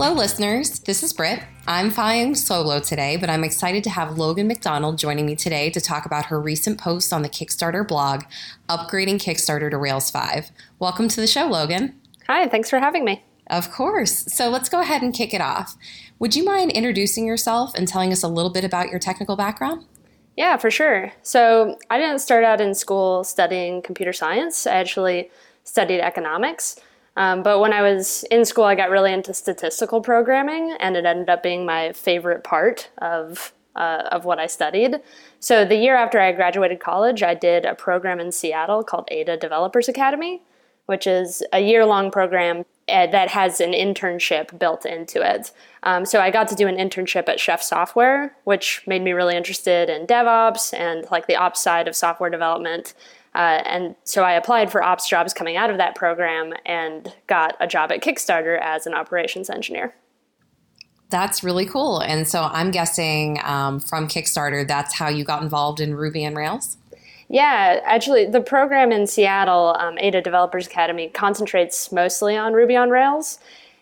Hello, listeners. This is Britt. I'm flying solo today, but I'm excited to have Logan McDonald joining me today to talk about her recent post on the Kickstarter blog, Upgrading Kickstarter to Rails 5. Welcome to the show, Logan. Hi, thanks for having me. Of course. So let's go ahead and kick it off. Would you mind introducing yourself and telling us a little bit about your technical background? Yeah, for sure. So I didn't start out in school studying computer science. I actually studied economics. Um, but when I was in school, I got really into statistical programming, and it ended up being my favorite part of uh, of what I studied. So the year after I graduated college, I did a program in Seattle called Ada Developers Academy, which is a year long program uh, that has an internship built into it. Um, so I got to do an internship at Chef Software, which made me really interested in DevOps and like the ops side of software development. Uh, and so I applied for ops jobs coming out of that program and got a job at Kickstarter as an operations engineer. That's really cool. And so I'm guessing um, from Kickstarter, that's how you got involved in Ruby and Rails? Yeah, actually, the program in Seattle, um, Ada Developers Academy, concentrates mostly on Ruby on Rails.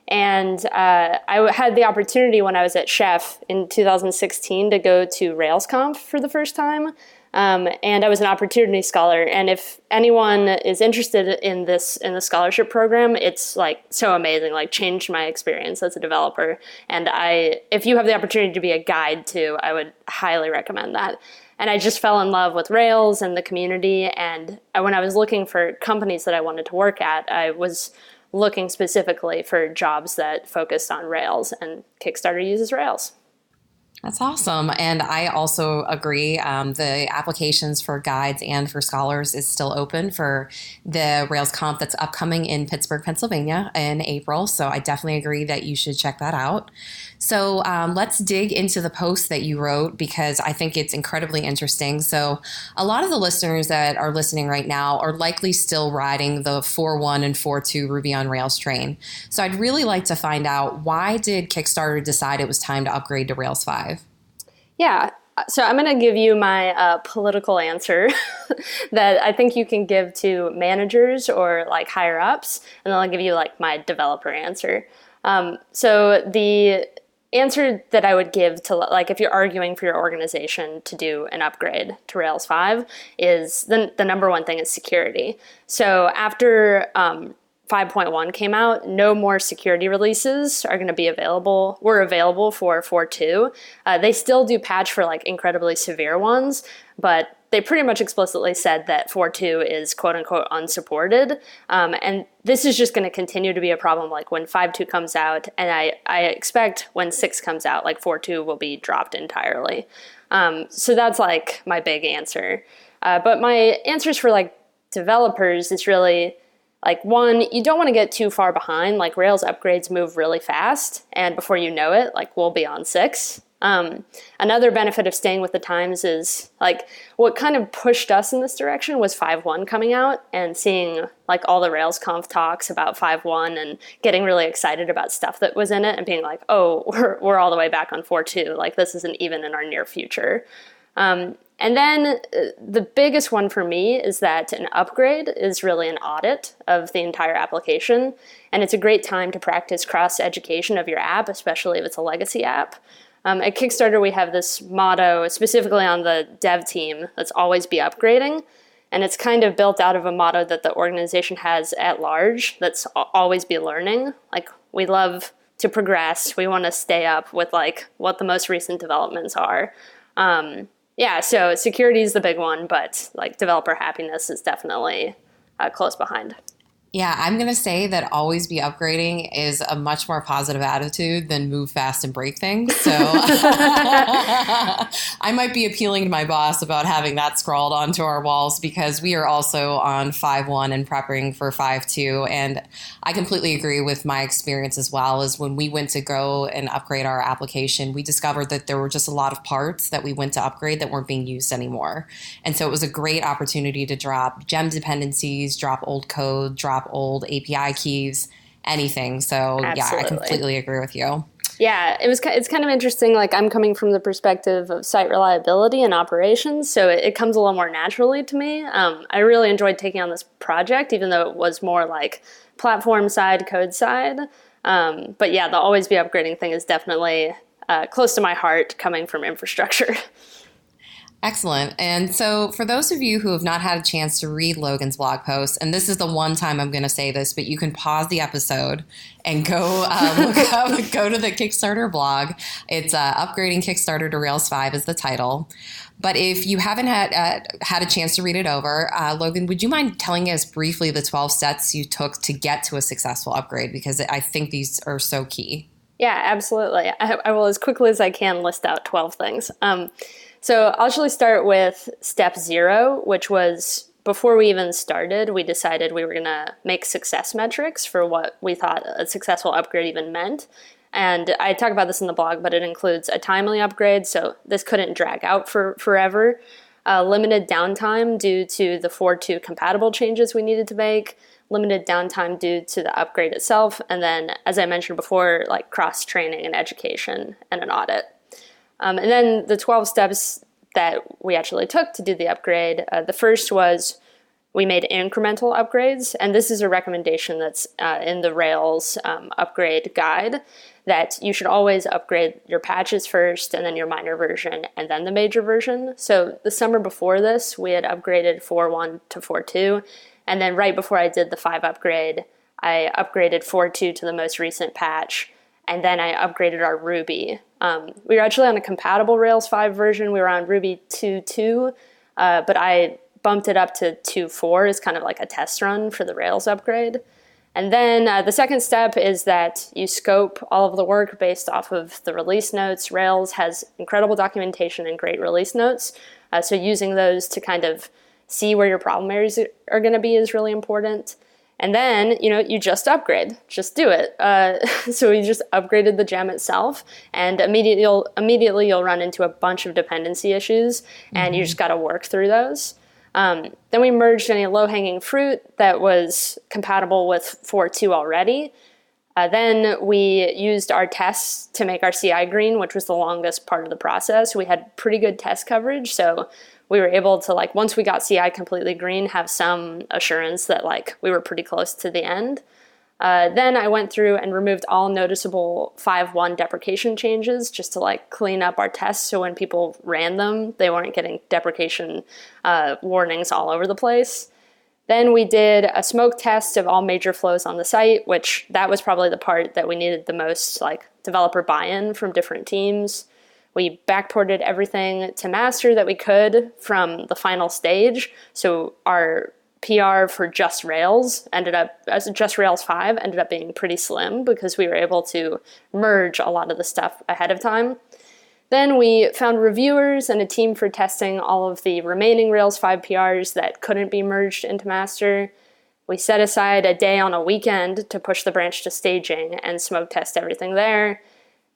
And uh, I had the opportunity when I was at Chef in 2016 to go to RailsConf for the first time. Um, and I was an opportunity scholar. And if anyone is interested in this in the scholarship program, it's like so amazing. Like changed my experience as a developer. And I, if you have the opportunity to be a guide too, I would highly recommend that. And I just fell in love with Rails and the community. And when I was looking for companies that I wanted to work at, I was looking specifically for jobs that focused on Rails. And Kickstarter uses Rails. That's awesome. And I also agree. Um, the applications for guides and for scholars is still open for the Rails Conf that's upcoming in Pittsburgh, Pennsylvania in April. So I definitely agree that you should check that out. So um, let's dig into the post that you wrote because I think it's incredibly interesting. So, a lot of the listeners that are listening right now are likely still riding the 4.1 and 4.2 Ruby on Rails train. So, I'd really like to find out why did Kickstarter decide it was time to upgrade to Rails 5? Yeah, so I'm going to give you my uh, political answer that I think you can give to managers or like higher ups, and then I'll give you like my developer answer. Um, so the answer that I would give to like if you're arguing for your organization to do an upgrade to Rails 5 is the, the number one thing is security. So after um, 5.1 came out, no more security releases are going to be available. Were available for 4.2. Uh, they still do patch for like incredibly severe ones, but they pretty much explicitly said that 4.2 is quote unquote unsupported. Um, and this is just going to continue to be a problem like when 5.2 comes out. And I, I expect when 6 comes out, like 4.2 will be dropped entirely. Um, so that's like my big answer. Uh, but my answers for like developers is really like one you don't want to get too far behind like rails upgrades move really fast and before you know it like we'll be on six um, another benefit of staying with the times is like what kind of pushed us in this direction was 5.1 coming out and seeing like all the Rails Conf talks about 5.1 and getting really excited about stuff that was in it and being like, oh, we're, we're all the way back on 4.2. Like this isn't even in our near future. Um, and then uh, the biggest one for me is that an upgrade is really an audit of the entire application. And it's a great time to practice cross education of your app, especially if it's a legacy app. Um, at Kickstarter, we have this motto specifically on the dev team that's always be upgrading. And it's kind of built out of a motto that the organization has at large that's always be learning. Like, we love to progress, we want to stay up with like what the most recent developments are. Um, yeah, so security is the big one, but like developer happiness is definitely uh, close behind. Yeah, I'm going to say that always be upgrading is a much more positive attitude than move fast and break things. So I might be appealing to my boss about having that scrawled onto our walls because we are also on 5.1 and prepping for 5.2. And I completely agree with my experience as well. Is when we went to go and upgrade our application, we discovered that there were just a lot of parts that we went to upgrade that weren't being used anymore. And so it was a great opportunity to drop gem dependencies, drop old code, drop old API keys, anything. So Absolutely. yeah, I completely agree with you. Yeah, it was. It's kind of interesting. Like I'm coming from the perspective of site reliability and operations, so it, it comes a little more naturally to me. Um, I really enjoyed taking on this project, even though it was more like platform side, code side. Um, but yeah, the always be upgrading thing is definitely uh, close to my heart coming from infrastructure. Excellent. And so, for those of you who have not had a chance to read Logan's blog post, and this is the one time I'm going to say this, but you can pause the episode and go uh, look up, go to the Kickstarter blog. It's uh, "Upgrading Kickstarter to Rails 5" is the title. But if you haven't had uh, had a chance to read it over, uh, Logan, would you mind telling us briefly the 12 steps you took to get to a successful upgrade? Because I think these are so key. Yeah, absolutely. I, I will, as quickly as I can, list out 12 things. Um, so I'll actually start with step zero, which was before we even started, we decided we were going to make success metrics for what we thought a successful upgrade even meant. And I talk about this in the blog, but it includes a timely upgrade, so this couldn't drag out for forever. Uh, limited downtime due to the 4.2 compatible changes we needed to make, limited downtime due to the upgrade itself, and then, as I mentioned before, like cross training and education and an audit. Um, and then the 12 steps that we actually took to do the upgrade uh, the first was we made incremental upgrades, and this is a recommendation that's uh, in the Rails um, upgrade guide that you should always upgrade your patches first and then your minor version and then the major version. So the summer before this, we had upgraded 4.1 to 4.2, and then right before I did the 5 upgrade, I upgraded 4.2 to the most recent patch and then I upgraded our Ruby. Um, we were actually on a compatible Rails 5 version. We were on Ruby 2.2, uh, but I bumped it up to 2.4 as kind of like a test run for the Rails upgrade. And then uh, the second step is that you scope all of the work based off of the release notes. Rails has incredible documentation and great release notes. Uh, so using those to kind of see where your problem areas are going to be is really important. And then, you know, you just upgrade, just do it. Uh, so we just upgraded the gem itself, and immediately you'll immediately you'll run into a bunch of dependency issues, and mm-hmm. you just got to work through those. Um, then we merged any low hanging fruit that was compatible with 4.2 already. Uh, then we used our tests to make our CI green, which was the longest part of the process. We had pretty good test coverage, so we were able to like once we got CI completely green, have some assurance that like we were pretty close to the end. Uh, then I went through and removed all noticeable 5.1 deprecation changes just to like clean up our tests so when people ran them, they weren't getting deprecation uh, warnings all over the place. Then we did a smoke test of all major flows on the site, which that was probably the part that we needed the most like developer buy-in from different teams. We backported everything to master that we could from the final stage. So our PR for just Rails ended up as just Rails 5 ended up being pretty slim because we were able to merge a lot of the stuff ahead of time. Then we found reviewers and a team for testing all of the remaining Rails 5 PRs that couldn't be merged into master. We set aside a day on a weekend to push the branch to staging and smoke test everything there.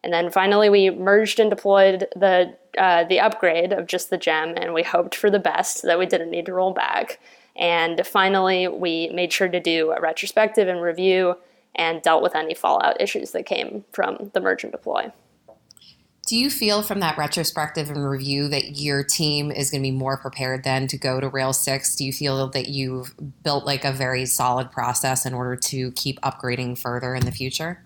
And then finally, we merged and deployed the uh, the upgrade of just the gem, and we hoped for the best that we didn't need to roll back. And finally, we made sure to do a retrospective and review and dealt with any fallout issues that came from the merge and deploy. Do you feel from that retrospective and review that your team is going to be more prepared then to go to Rails 6? Do you feel that you've built like a very solid process in order to keep upgrading further in the future?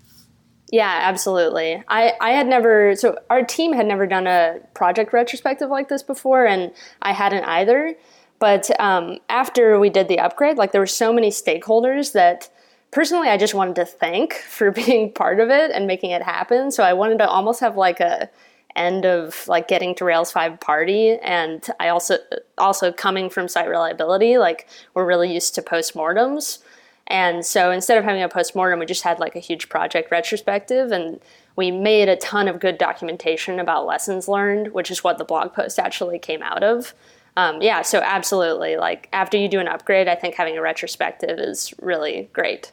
Yeah, absolutely. I, I had never, so our team had never done a project retrospective like this before, and I hadn't either. But um, after we did the upgrade, like there were so many stakeholders that personally I just wanted to thank for being part of it and making it happen. So I wanted to almost have like a end of like getting to Rails 5 party. And I also, also coming from site reliability, like we're really used to postmortems. And so instead of having a postmortem, we just had like a huge project retrospective and we made a ton of good documentation about lessons learned, which is what the blog post actually came out of. Um, yeah, so absolutely. Like after you do an upgrade, I think having a retrospective is really great.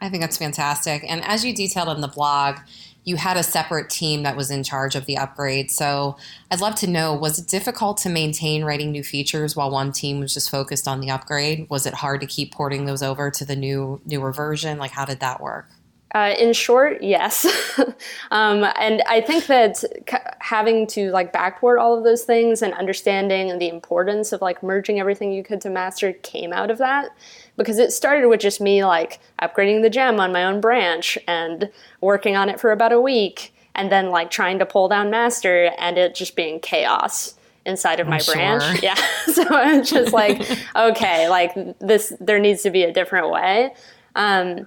I think that's fantastic. And as you detailed in the blog, you had a separate team that was in charge of the upgrade. So I'd love to know was it difficult to maintain writing new features while one team was just focused on the upgrade? Was it hard to keep porting those over to the new newer version? Like how did that work? Uh, in short, yes. um, and I think that c- having to like backport all of those things and understanding the importance of like merging everything you could to master came out of that because it started with just me like upgrading the gem on my own branch and working on it for about a week and then like trying to pull down master and it just being chaos inside of my sure. branch. Yeah. so it's just like, okay, like this, there needs to be a different way. Um,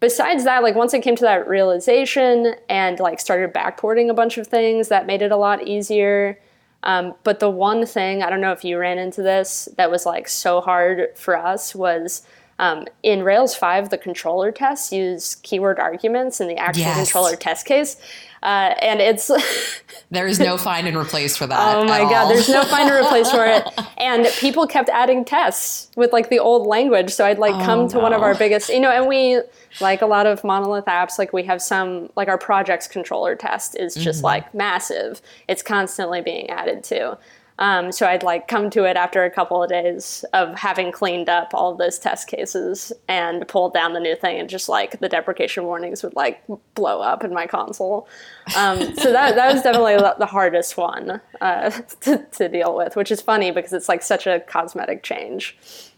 besides that, like once I came to that realization and like started backporting a bunch of things, that made it a lot easier. Um, but the one thing, I don't know if you ran into this, that was like so hard for us was um, in Rails 5, the controller tests use keyword arguments in the actual Yes. controller test case. Uh, and it's There is no find and replace for that. Oh my god, all. there's no find and replace for it. And people kept adding tests with like the old language. So I'd like come to one of Oh, our biggest, you know, and we like a lot of monolith apps, like we have some like our projects controller test is just Mm-hmm. like massive. It's constantly being added to. Um, so I'd like come to it after a couple of days of having cleaned up all of those test cases and pulled down the new thing, and just like the deprecation warnings would like blow up in my console. Um, so that that was definitely the hardest one uh, to, to deal with, which is funny because it's like such a cosmetic change.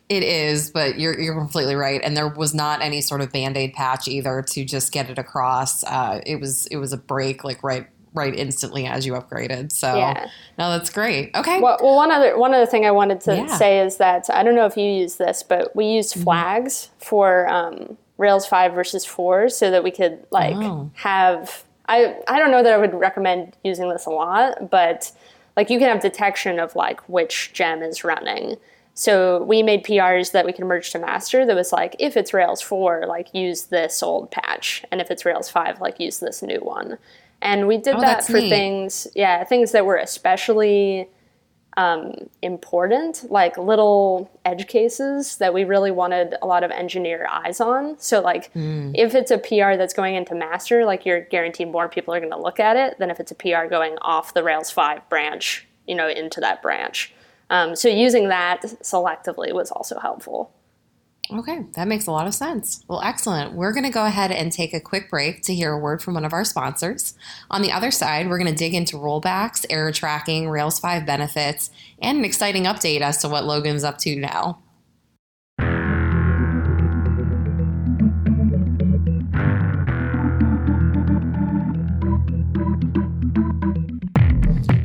It is, but you're you're completely right. And there was not any sort of band aid patch either to just get it across. Uh, it was it was a break like right right instantly as you upgraded. So Yeah. no, that's great. Okay. Well, well, one other one other thing I wanted to Yeah. say is that I don't know if you use this, but we used flags for um, Rails five versus four, so that we could like Oh. have. I I don't know that I would recommend using this a lot, but like you can have detection of like which gem is running. So we made PRs that we can merge to master that was like if it's Rails 4, like use this old patch, and if it's Rails 5, like use this new one. And we did Oh, that for neat. things, yeah, things that were especially um, important, like little edge cases that we really wanted a lot of engineer eyes on. So, like, Hmm. if it's a PR that's going into master, like you're guaranteed more people are going to look at it than if it's a PR going off the Rails 5 branch, you know, into that branch. Um, so, using that selectively was also helpful. Okay, that makes a lot of sense. Well, excellent. We're going to go ahead and take a quick break to hear a word from one of our sponsors. On the other side, we're going to dig into rollbacks, error tracking, Rails 5 benefits, and an exciting update as to what Logan's up to now.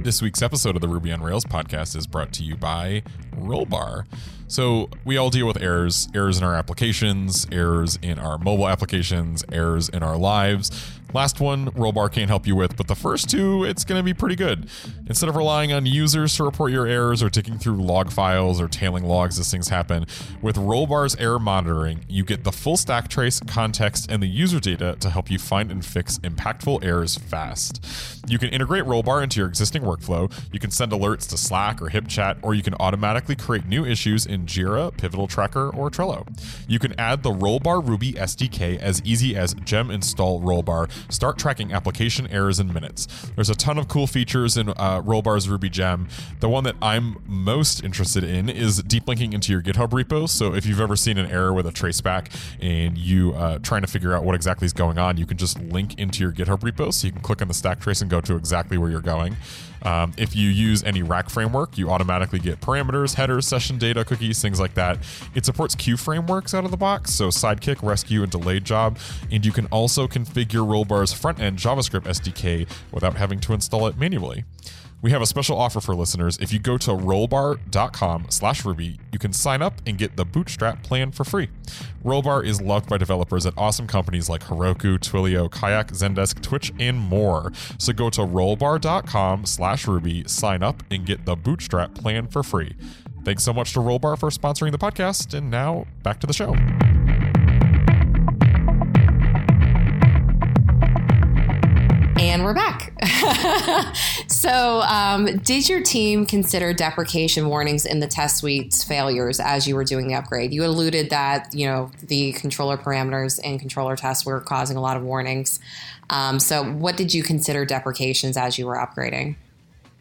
This week's episode of the Ruby on Rails podcast is brought to you by Rollbar. So, we all deal with errors errors in our applications, errors in our mobile applications, errors in our lives. Last one, Rollbar can't help you with, but the first two, it's going to be pretty good. Instead of relying on users to report your errors or digging through log files or tailing logs as things happen, with Rollbar's error monitoring, you get the full stack trace, context, and the user data to help you find and fix impactful errors fast. You can integrate Rollbar into your existing workflow, you can send alerts to Slack or HipChat, or you can automatically create new issues in Jira, Pivotal Tracker, or Trello. You can add the Rollbar Ruby SDK as easy as gem install Rollbar. Start tracking application errors in minutes. There's a ton of cool features in uh, Rollbar's Ruby Gem. The one that I'm most interested in is deep linking into your GitHub repos. So if you've ever seen an error with a traceback and you uh, trying to figure out what exactly is going on, you can just link into your GitHub repo. So you can click on the stack trace and go to exactly where you're going. Um, if you use any rack framework, you automatically get parameters, headers, session data, cookies, things like that. It supports queue frameworks out of the box, so Sidekiq, Resque, and Delayed Job. And you can also configure Rollbar's front end JavaScript SDK without having to install it manually. We have a special offer for listeners. If you go to rollbar.com slash Ruby, you can sign up and get the Bootstrap plan for free. Rollbar is loved by developers at awesome companies like Heroku, Twilio, Kayak, Zendesk, Twitch, and more. So go to rollbar.com slash Ruby, sign up, and get the Bootstrap plan for free. Thanks so much to Rollbar for sponsoring the podcast. And now back to the show. We're back. so, um, did your team consider deprecation warnings in the test suite's failures as you were doing the upgrade? You alluded that you know the controller parameters and controller tests were causing a lot of warnings. Um, so, what did you consider deprecations as you were upgrading?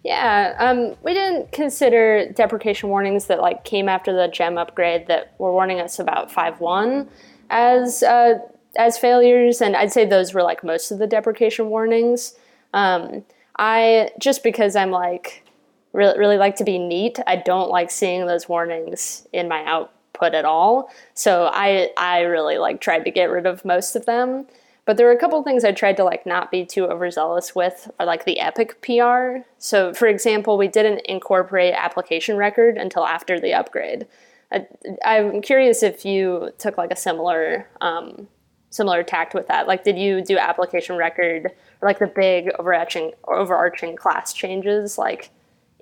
Yeah, um, we didn't consider deprecation warnings that like came after the gem upgrade that were warning us about 5.1 as uh, as failures, and I'd say those were like most of the deprecation warnings. Um, I just because I'm like really really like to be neat. I don't like seeing those warnings in my output at all. So I I really like tried to get rid of most of them. But there were a couple things I tried to like not be too overzealous with, or like the Epic PR. So for example, we didn't incorporate application record until after the upgrade. I, am curious if you took like a similar um, similar tact with that. Like, did you do application record or like the big overarching overarching class changes like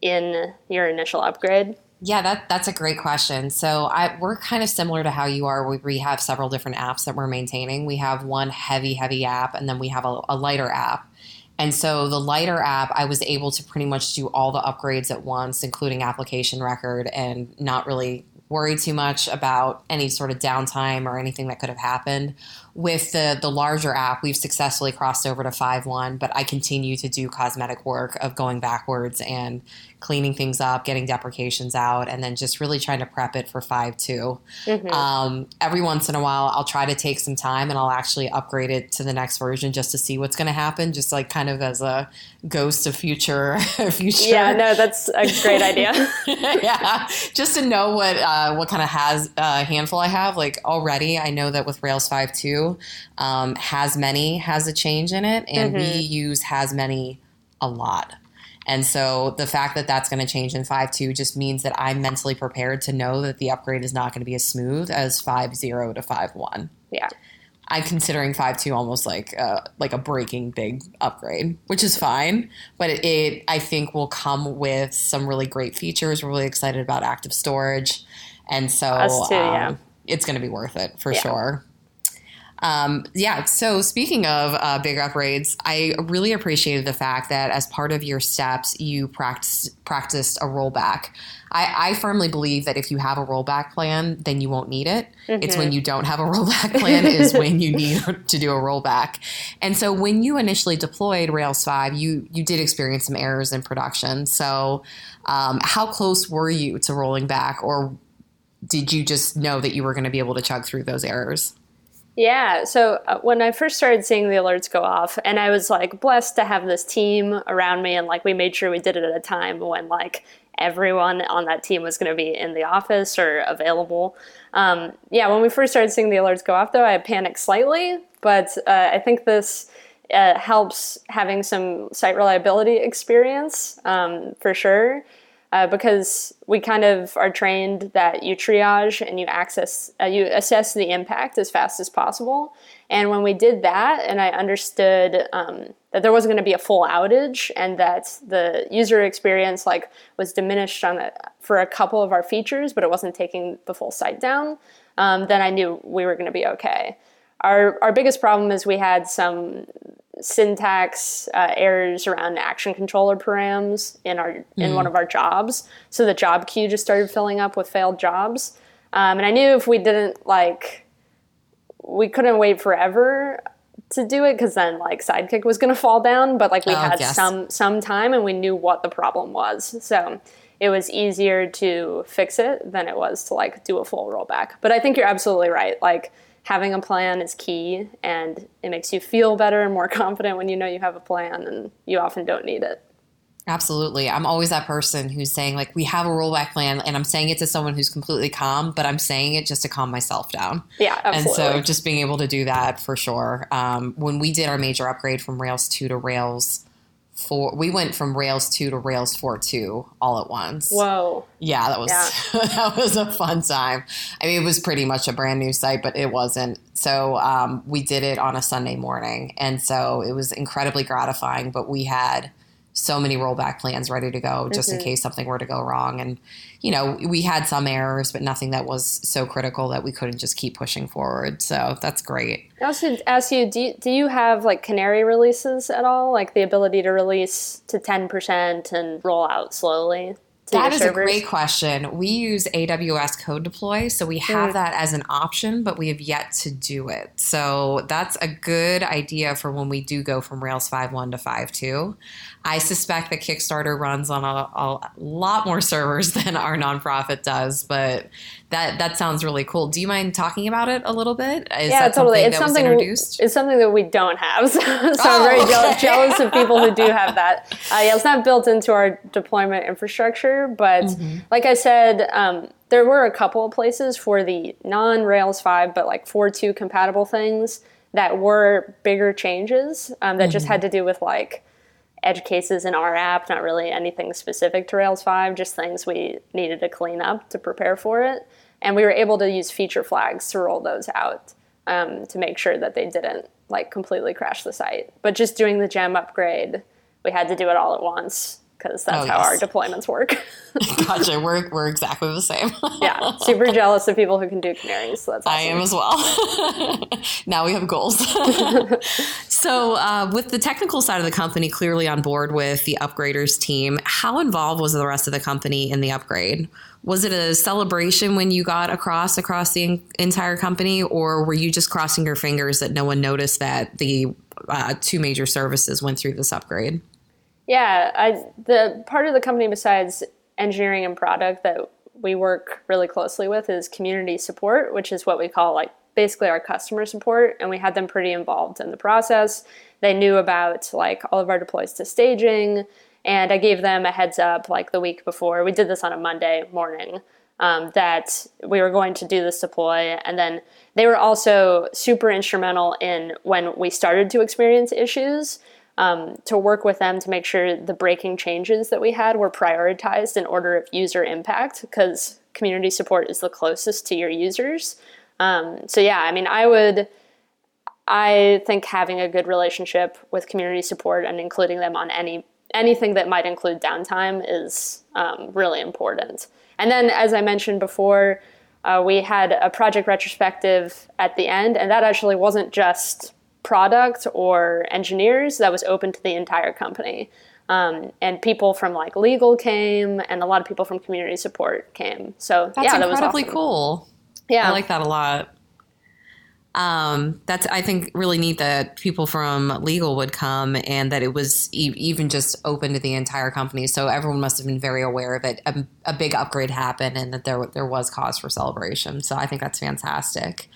in your initial upgrade? Yeah, that that's a great question. So I, we're kind of similar to how you are. We, we have several different apps that we're maintaining. We have one heavy, heavy app, and then we have a, a lighter app. And so the lighter app, I was able to pretty much do all the upgrades at once, including application record, and not really worry too much about any sort of downtime or anything that could have happened. With the the larger app, we've successfully crossed over to 5.1, but I continue to do cosmetic work of going backwards and cleaning things up, getting deprecations out, and then just really trying to prep it for 5.2. Mm-hmm. Um, every once in a while, I'll try to take some time and I'll actually upgrade it to the next version just to see what's going to happen, just like kind of as a ghost of future future. Yeah, no, that's a great idea. yeah, just to know what uh, what kind of has uh, handful I have. Like already, I know that with Rails 5.2, um, has many has a change in it, and mm-hmm. we use has many a lot. And so the fact that that's going to change in 5.2 just means that I'm mentally prepared to know that the upgrade is not going to be as smooth as 5.0 to 5.1. Yeah. I'm considering 5.2 almost like uh, like a breaking big upgrade, which is fine. But it, it, I think, will come with some really great features. We're really excited about active storage. And so too, um, yeah. it's going to be worth it for yeah. sure. Um, yeah. So speaking of uh, big upgrades, I really appreciated the fact that as part of your steps, you practice, practiced a rollback. I, I, firmly believe that if you have a rollback plan, then you won't need it. Mm-hmm. It's when you don't have a rollback plan is when you need to do a rollback. And so when you initially deployed Rails 5, you you did experience some errors in production. So um, how close were you to rolling back, or did you just know that you were going to be able to chug through those errors? Yeah. So uh, when I first started seeing the alerts go off, and I was like blessed to have this team around me, and like we made sure we did it at a time when like everyone on that team was going to be in the office or available. Um, yeah. When we first started seeing the alerts go off, though, I panicked slightly, but uh, I think this. Uh, helps having some site reliability experience um, for sure uh, because we kind of are trained that you triage and you access, uh, you assess the impact as fast as possible. And when we did that, and I understood um, that there wasn't going to be a full outage and that the user experience like was diminished on a, for a couple of our features, but it wasn't taking the full site down, um, then I knew we were going to be okay. Our, our biggest problem is we had some syntax uh, errors around action controller params in our mm. in one of our jobs. So the job queue just started filling up with failed jobs, um, and I knew if we didn't like, we couldn't wait forever to do it because then like Sidekiq was going to fall down. But like we oh, had yes. some some time and we knew what the problem was, so it was easier to fix it than it was to like do a full rollback. But I think you're absolutely right. Like having a plan is key and it makes you feel better and more confident when you know you have a plan and you often don't need it. Absolutely. I'm always that person who's saying, like, we have a rollback plan, and I'm saying it to someone who's completely calm, but I'm saying it just to calm myself down. Yeah, absolutely. And so just being able to do that for sure. Um, when we did our major upgrade from Rails 2 to Rails four we went from rails 2 to rails 4 2 all at once. Whoa. Yeah that was yeah. that was a fun time. I mean it was pretty much a brand new site but it wasn't. So um, we did it on a sunday morning and so it was incredibly gratifying but we had so many rollback plans ready to go just mm-hmm. in case something were to go wrong. And, you know, we had some errors, but nothing that was so critical that we couldn't just keep pushing forward. So that's great. I also ask you do, you, do you have like canary releases at all? Like the ability to release to 10% and roll out slowly? That is servers? a great question. We use AWS Code Deploy, so we have mm. that as an option, but we have yet to do it. So that's a good idea for when we do go from Rails 5.1 to 5.2. I suspect that Kickstarter runs on a, a, lot more servers than our nonprofit does, but that that sounds really cool. Do you mind talking about it a little bit? Is yeah, that totally. Something it's that something was introduced. It's something that we don't have, so, so Oh, I'm very okay. jealous of people who do have that. Uh, yeah, it's not built into our deployment infrastructure, but Mm-hmm. like I said, um, there were a couple of places for the non Rails five, but like four two compatible things that were bigger changes um, that Mm-hmm. just had to do with like edge cases in our app, not really anything specific to Rails 5, just things we needed to clean up to prepare for it. And we were able to use feature flags to roll those out um, to make sure that they didn't like completely crash the site. But just doing the gem upgrade, we had to do it all at once because that's Oh, how our deployments work. gotcha. We're we're exactly the same. yeah, super jealous of people who can do canaries. So that's awesome. I am as well. now we have goals. So, uh, with the technical side of the company clearly on board with the upgraders team, how involved was the rest of the company in the upgrade? Was it a celebration when you got across across the entire company, or were you just crossing your fingers that no one noticed that the uh, two major services went through this upgrade? Yeah, I, the part of the company besides engineering and product that we work really closely with is community support, which is what we call like basically our customer support, and we had them pretty involved in the process. They knew about like all of our deploys to staging, and I gave them a heads up like the week before. We did this on a Monday morning. Um, that we were going to do this deploy, and then they were also super instrumental in when we started to experience issues um, to work with them to make sure the breaking changes that we had were prioritized in order of user impact because community support is the closest to your users. Um, so yeah, I mean, I would, I think having a good relationship with community support and including them on any anything that might include downtime is um, really important. And then, as I mentioned before, uh, we had a project retrospective at the end, and that actually wasn't just product or engineers, that was open to the entire company. Um, and people from like legal came, and a lot of people from community support came. So That's yeah, that was incredibly awesome. cool. Yeah, I like that a lot. Um, that's I think really neat that people from legal would come and that it was e- even just open to the entire company. So everyone must have been very aware of it. A, a big upgrade happened and that there there was cause for celebration. So I think that's fantastic.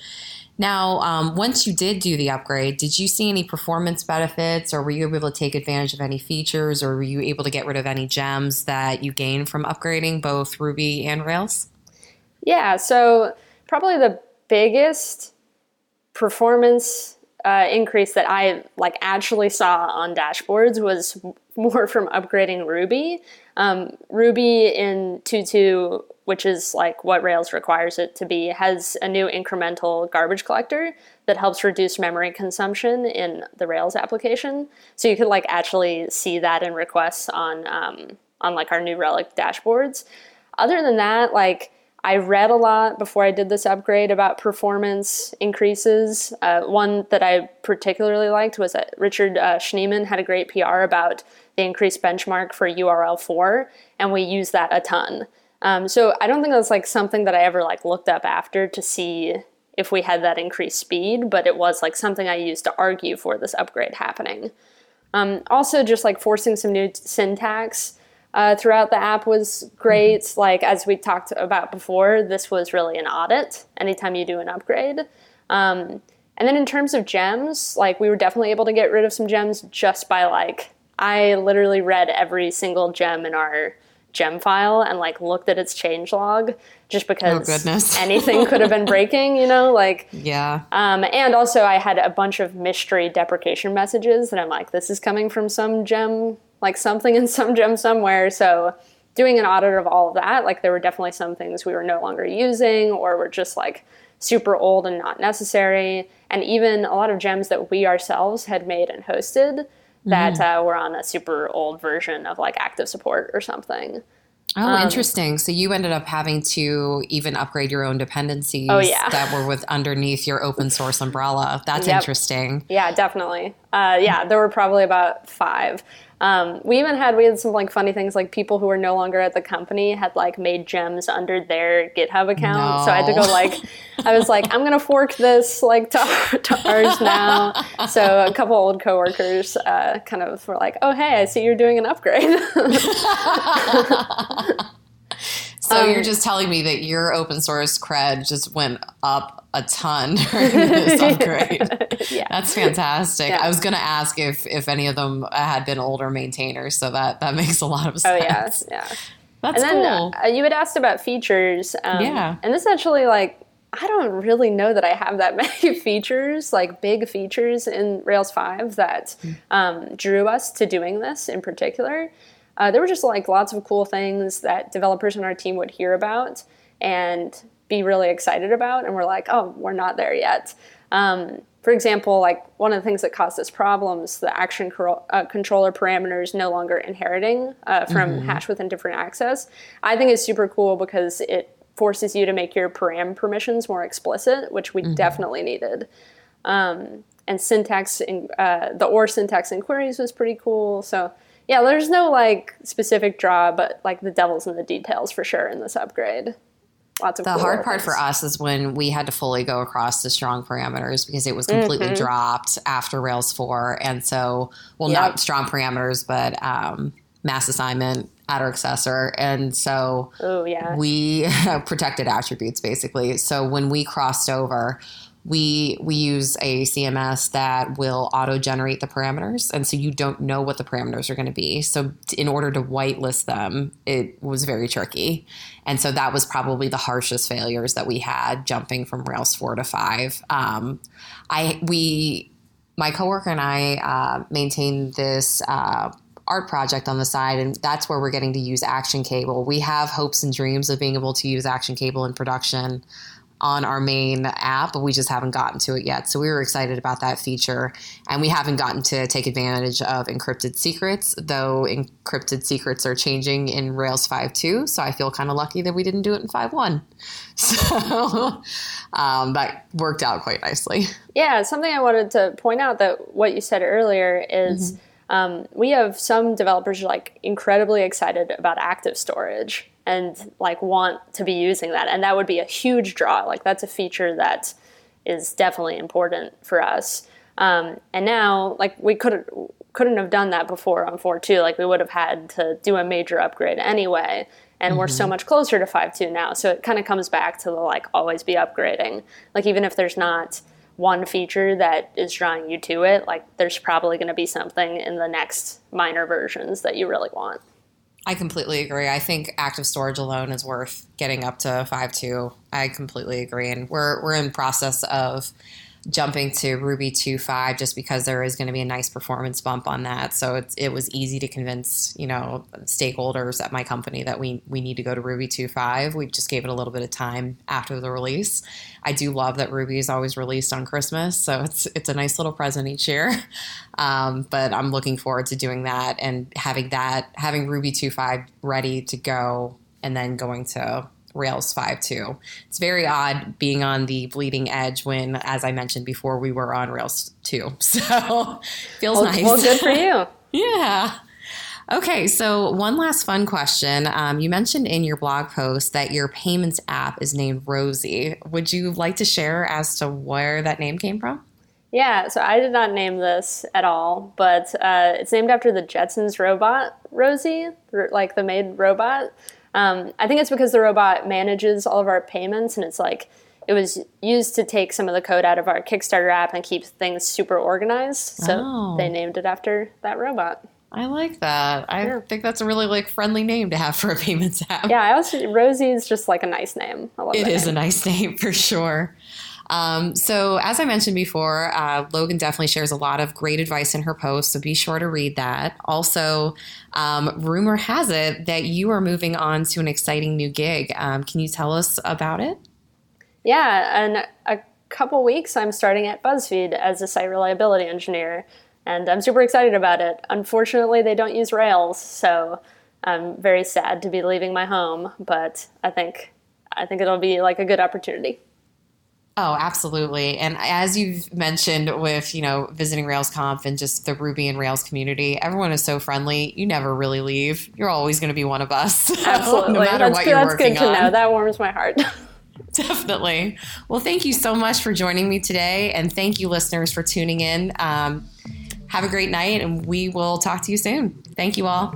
Now, um, once you did do the upgrade, did you see any performance benefits, or were you able to take advantage of any features, or were you able to get rid of any gems that you gained from upgrading both Ruby and Rails? Yeah, so probably the biggest performance uh, increase that I like actually saw on dashboards was more from upgrading Ruby. Um, Ruby in 2.2, which is like what Rails requires it to be, has a new incremental garbage collector that helps reduce memory consumption in the Rails application. So you could like actually see that in requests on um, on like our New Relic dashboards. Other than that, like I read a lot before I did this upgrade about performance increases. Uh, one that I particularly liked was that Richard uh, Schneeman had a great PR about the increased benchmark for url_for, and we use that a ton. Um, so I don't think that's like something that I ever like looked up after to see if we had that increased speed, but it was like something I used to argue for this upgrade happening. Um, also, just like forcing some new syntax uh, throughout the app was great. Like as we talked about before, this was really an audit anytime you do an upgrade. Um, and then in terms of gems, like we were definitely able to get rid of some gems just by like I literally read every single gem in our gem file and like looked at its change log just because goodness. anything could have been breaking, you know, like Yeah. um, and also, I had a bunch of mystery deprecation messages that I'm like, this is coming from some gem, like something in some gem somewhere. So, doing an audit of all of that, like, there were definitely some things we were no longer using or were just like super old and not necessary. And even a lot of gems that we ourselves had made and hosted that uh, were on a super old version of like active support or something. Oh, Um, interesting. So you ended up having to even upgrade your own dependencies Oh, yeah. that were with underneath your open source umbrella. That's Yep. interesting. Yeah, definitely. Uh, yeah, there were probably about five. Um, we even had we had some like funny things like people who were no longer at the company had like made gems under their GitHub account. So I had to go like I was like I'm gonna fork this like to, to ours now. So a couple old coworkers uh, kind of were like, oh hey, I see you're doing an upgrade. So Um, you're just telling me that your open source cred just went up a ton during this upgrade. yeah. That's fantastic. Yeah. I was going to ask if if any of them had been older maintainers, so that that makes a lot of sense. Oh yeah, yeah. That's and then cool. uh, you had asked about features. Um, Yeah. And this actually, like, I don't really know that I have that many features, like big features in Rails 5 that Hmm. um, drew us to doing this in particular. Uh, there were just like lots of cool things that developers on our team would hear about and be really excited about. And we're like, oh, we're not there yet. Um, for example, like one of the things that caused us problems, the action cor- uh, controller parameters no longer inheriting uh, from HashWithIndifferentAccess. I think is super cool because it forces you to make your param permissions more explicit, which we definitely needed. Um, and syntax, in, uh, the or syntax in queries was pretty cool. So yeah, there's no like specific draw, but like the devil's in the details for sure in this upgrade. Lots of The cool hard part for us is when we had to fully go across the strong parameters because it was completely Mm-hmm. dropped after Rails 4. And so, well, Yep. not strong parameters, but um, mass assignment, attr_accessor. And so Oh yeah. we protected attributes basically. So when we crossed over, we we use a CMS that will auto generate the parameters, and so you don't know what the parameters are going to be. So in order to whitelist them, it was very tricky, and so that was probably the harshest failures that we had jumping from Rails four to five. Um, I we my coworker and I uh, maintain this uh, art project on the side, and that's where we're getting to use Action Cable. We have hopes and dreams of being able to use Action Cable in production on our main app, but we just haven't gotten to it yet. So we were excited about that feature, and we haven't gotten to take advantage of encrypted secrets, though encrypted secrets are changing in Rails 5.2. So I feel kind of lucky that we didn't do it in 5.1. So um, that worked out quite nicely. Yeah, something I wanted to point out that what you said earlier is Mm-hmm. um, we have some developers who are like incredibly excited about active storage and like want to be using that, and that would be a huge draw. Like that's a feature that is definitely important for us. Um, and now, like we couldn't couldn't have done that before on 4.2. Like we would have had to do a major upgrade anyway. And we're so much closer to 5.2 now. So it kind of comes back to the like always be upgrading. Like even if there's not one feature that is drawing you to it, like there's probably going to be something in the next minor versions that you really want. I completely agree. I think active storage alone is worth getting up to 5.2. I completely agree. And we're, we're in process of jumping to Ruby 2.5 just because there is going to be a nice performance bump on that. So it was easy to convince, you know, stakeholders at my company that we, we need to go to Ruby 2.5. We just gave it a little bit of time after the release. I do love that Ruby is always released on Christmas, so it's it's a nice little present each year. Um, but I'm looking forward to doing that and having that having Ruby 2.5 ready to go, and then going to Rails 5.2. It's very odd being on the bleeding edge when, as I mentioned before, we were on Rails 2. So feels Well, nice. well good for you. Yeah. Okay, so one last fun question. Um, you mentioned in your blog post that your payments app is named Rosie. Would you like to share as to where that name came from? Yeah, so I did not name this at all, but uh, it's named after the Jetsons robot, Rosie, like the maid robot. Um, I think it's because the robot manages all of our payments, and it's like it was used to take some of the code out of our Kickstarter app and keep things super organized. So Oh. they named it after that robot. I like that. I Yeah. think that's a really like friendly name to have for a payments app. Yeah, I also Rosie is just like a nice name. I love It is a nice name for sure. Um, so, as I mentioned before, uh, Logan definitely shares a lot of great advice in her post, so be sure to read that. Also, um, rumor has it that you are moving on to an exciting new gig. Um, can you tell us about it? Yeah, and a couple weeks I'm starting at BuzzFeed as a site reliability engineer, and I'm super excited about it. Unfortunately, they don't use Rails, so I'm very sad to be leaving my home, but I think I think it'll be like a good opportunity. Oh, absolutely. And as you've mentioned with, you know, visiting RailsConf and just the Ruby and Rails community, everyone is so friendly. You never really leave. You're always going to be one of us. Absolutely. no matter that's what good, you're that's working good to on. know. That warms my heart. Definitely. Well, thank you so much for joining me today. And thank you, listeners, for tuning in. Um, have a great night, and we will talk to you soon. Thank you all.